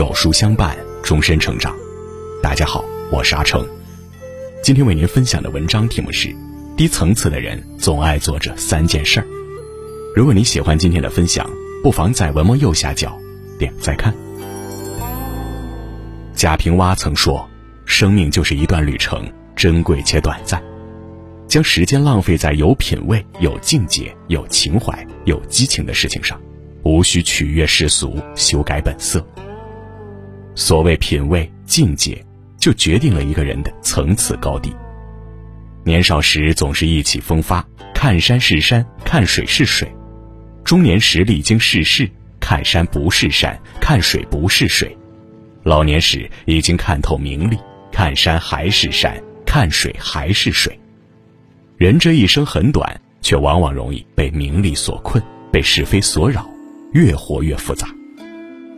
有书相伴，终身成长。大家好，我是阿成。今天为您分享的文章题目是：低层次的人总爱做这三件事儿。如果你喜欢今天的分享，不妨在文末右下角点再看。贾平凹曾说：“生命就是一段旅程，珍贵且短暂。将时间浪费在有品位、有境界、有情怀、有激情的事情上，无需取悦世俗，修改本色。所谓品味、境界，就决定了一个人的层次高低。年少时总是意气风发，看山是山，看水是水；中年时历经世事，看山不是山，看水不是水。”老年时已经看透名利，看山还是山，看水还是水。人这一生很短，却往往容易被名利所困，被是非所扰，越活越复杂。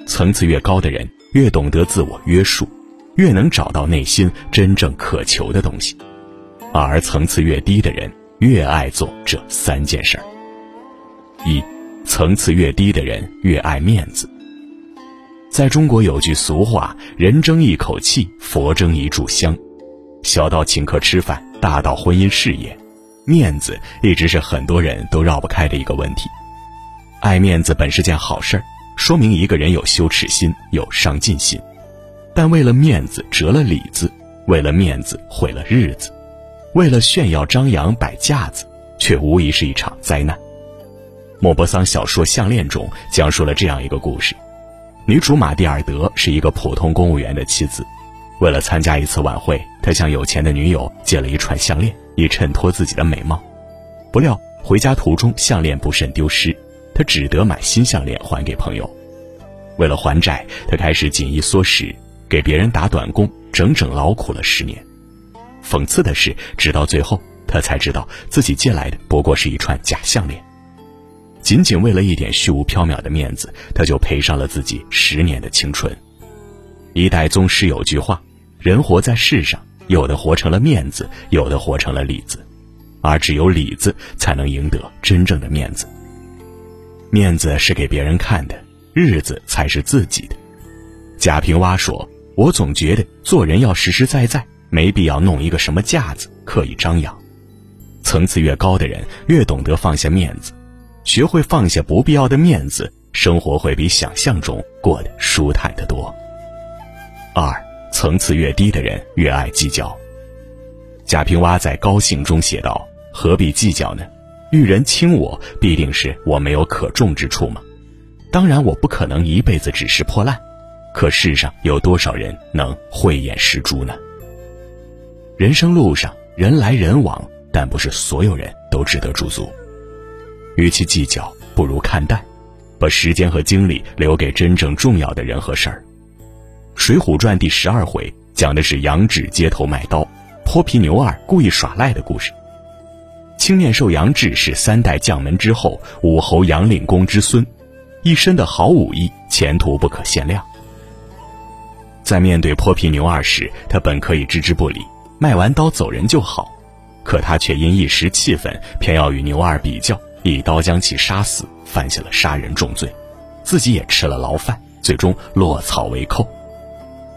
层次越高的人，越懂得自我约束，越能找到内心真正渴求的东西；而层次越低的人，越爱做这三件事儿。一，层次越低的人越爱面子。在中国有句俗话：“人争一口气，佛争一炷香。”小到请客吃饭，大到婚姻事业，面子一直是很多人都绕不开的一个问题。爱面子本是件好事儿，说明一个人有羞耻心、有上进心。但为了面子折了里子，为了面子毁了日子，为了炫耀张扬摆架子，却无疑是一场灾难。莫泊桑小说《项链》中讲述了这样一个故事。女主玛蒂尔德是一个普通公务员的妻子，为了参加一次晚会，他向有钱的女友借了一串项链，以衬托自己的美貌。不料回家途中项链不慎丢失，他只得买新项链还给朋友。为了还债，他开始紧衣缩食，给别人打短工，整整劳苦了十年。讽刺的是，直到最后，他才知道自己借来的不过是一串假项链。仅仅为了一点虚无缥缈的面子，他就赔上了自己十年的青春。一代宗师有句话：人活在世上，有的活成了面子，有的活成了里子，而只有里子才能赢得真正的面子。面子是给别人看的，日子才是自己的。贾平凹说：“我总觉得做人要实实在在，没必要弄一个什么架子，刻意张扬。层次越高的人，越懂得放下面子。”学会放下不必要的面子，生活会比想象中过得舒坦得多。二，层次越低的人越爱计较。贾平凹在《高兴》中写道：“何必计较呢？遇人轻我，必定是我没有可重之处吗？当然，我不可能一辈子只是破烂。可世上有多少人能慧眼识珠呢？人生路上人来人往，但不是所有人都值得驻足。”与其计较，不如看淡，把时间和精力留给真正重要的人和事儿。《水浒传》第十二回讲的是杨志街头卖刀，泼皮牛二故意耍赖的故事。青面兽杨志是三代将门之后，武侯杨令公之孙，一身的好武艺，前途不可限量。在面对泼皮牛二时，他本可以置之不理，卖完刀走人就好，可他却因一时气愤，偏要与牛二比较。一刀将其杀死，犯下了杀人重罪，自己也吃了牢饭，最终落草为寇。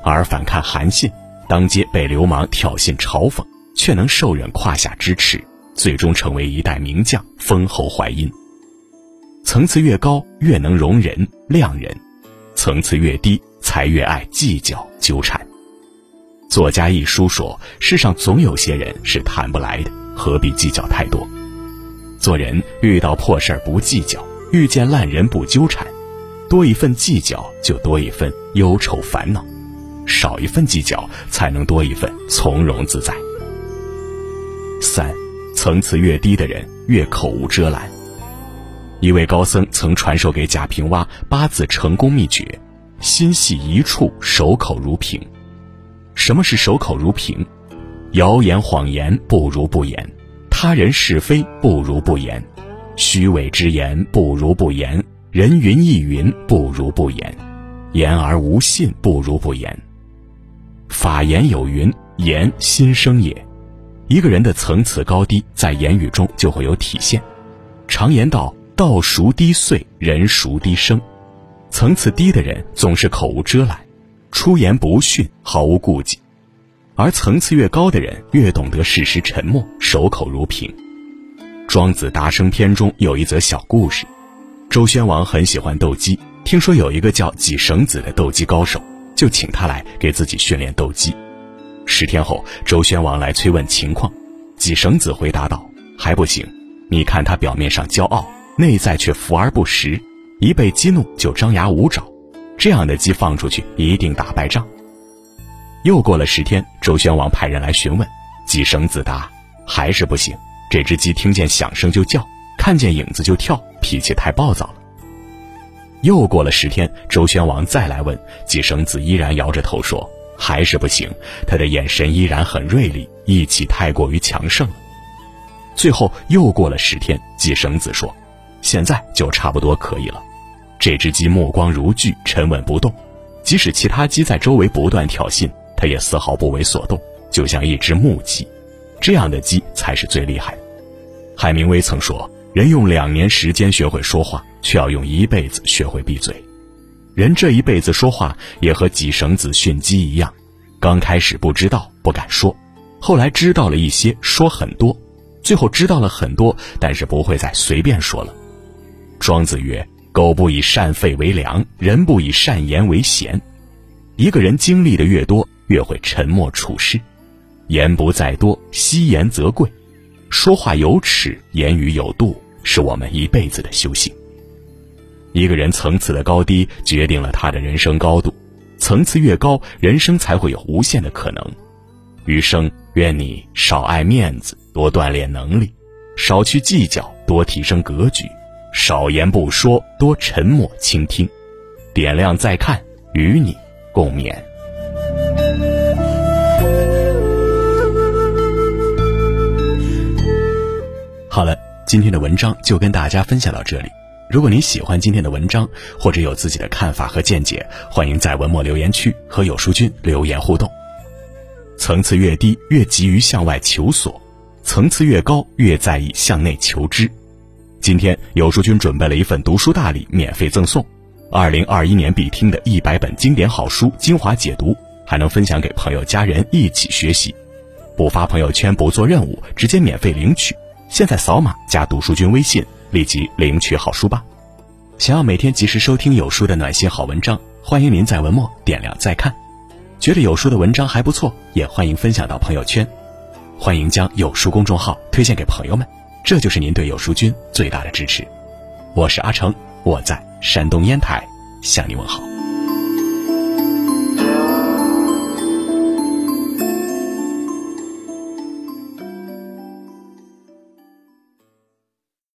而反看韩信，当街被流氓挑衅嘲讽，却能受忍胯下之耻，最终成为一代名将，封侯淮阴。层次越高，越能容人谅人；层次越低，才越爱计较纠缠。作家一书说：“世上总有些人是谈不来的，何必计较太多？”做人遇到破事儿不计较，遇见烂人不纠缠，多一份计较就多一份忧愁烦恼，少一份计较才能多一份从容自在。三，层次越低的人越口无遮拦。一位高僧曾传授给贾平凹八字成功秘诀：心系一处，守口如瓶。什么是守口如瓶？谣言谎言不如不言。他人是非不如不言，虚伪之言不如不言，人云亦云不如不言，言而无信不如不言。法言有云：言心生也。一个人的层次高低，在言语中就会有体现。常言道：道熟低碎，人熟低声。层次低的人总是口无遮拦，出言不逊，毫无顾忌；而层次越高的人，越懂得适时沉默，守口如瓶。《庄子·达生篇》中有一则小故事：周宣王很喜欢斗鸡，听说有一个叫几绳子的斗鸡高手，就请他来给自己训练斗鸡。十天后，周宣王来催问情况，几绳子回答道：“还不行，你看他表面上骄傲，内在却浮而不实，一被激怒就张牙舞爪，这样的鸡放出去一定打败仗。”又过了十天，周宣王派人来询问，几绳子答：“还是不行。”这只鸡听见响声就叫，看见影子就跳，脾气太暴躁了。又过了十天，周宣王再来问，季绳子依然摇着头说：“还是不行。”他的眼神依然很锐利，义气太过于强盛。最后又过了十天，季绳子说：“现在就差不多可以了。”这只鸡目光如炬，沉稳不动，即使其他鸡在周围不断挑衅，它也丝毫不为所动，就像一只木鸡。这样的鸡才是最厉害。海明威曾说：“人用两年时间学会说话，却要用一辈子学会闭嘴。”人这一辈子说话也和挤绳子训鸡一样，刚开始不知道不敢说，后来知道了一些说很多，最后知道了很多，但是不会再随便说了。庄子曰：“狗不以善吠为良，人不以善言为贤。”一个人经历的越多，越会沉默处事。言不在多，惜言则贵。说话有尺，言语有度，是我们一辈子的修行。一个人层次的高低，决定了他的人生高度。层次越高，人生才会有无限的可能。余生，愿你少爱面子，多锻炼能力；少去计较，多提升格局；少言不说，多沉默倾听。点亮再看，与你共勉。好了，今天的文章就跟大家分享到这里。如果您喜欢今天的文章，或者有自己的看法和见解，欢迎在文末留言区和有书君留言互动。层次越低，越急于向外求索；层次越高，越在意向内求知。今天有书君准备了一份读书大礼，免费赠送：二零二一年必听的一百本经典好书精华解读，还能分享给朋友家人一起学习。不发朋友圈，不做任务，直接免费领取。现在扫码加读书君微信，立即领取好书吧。想要每天及时收听有书的暖心好文章，欢迎您在文末点亮再看。觉得有书的文章还不错，也欢迎分享到朋友圈。欢迎将有书公众号推荐给朋友们，这就是您对有书君最大的支持。我是阿成，我在山东烟台向你问好。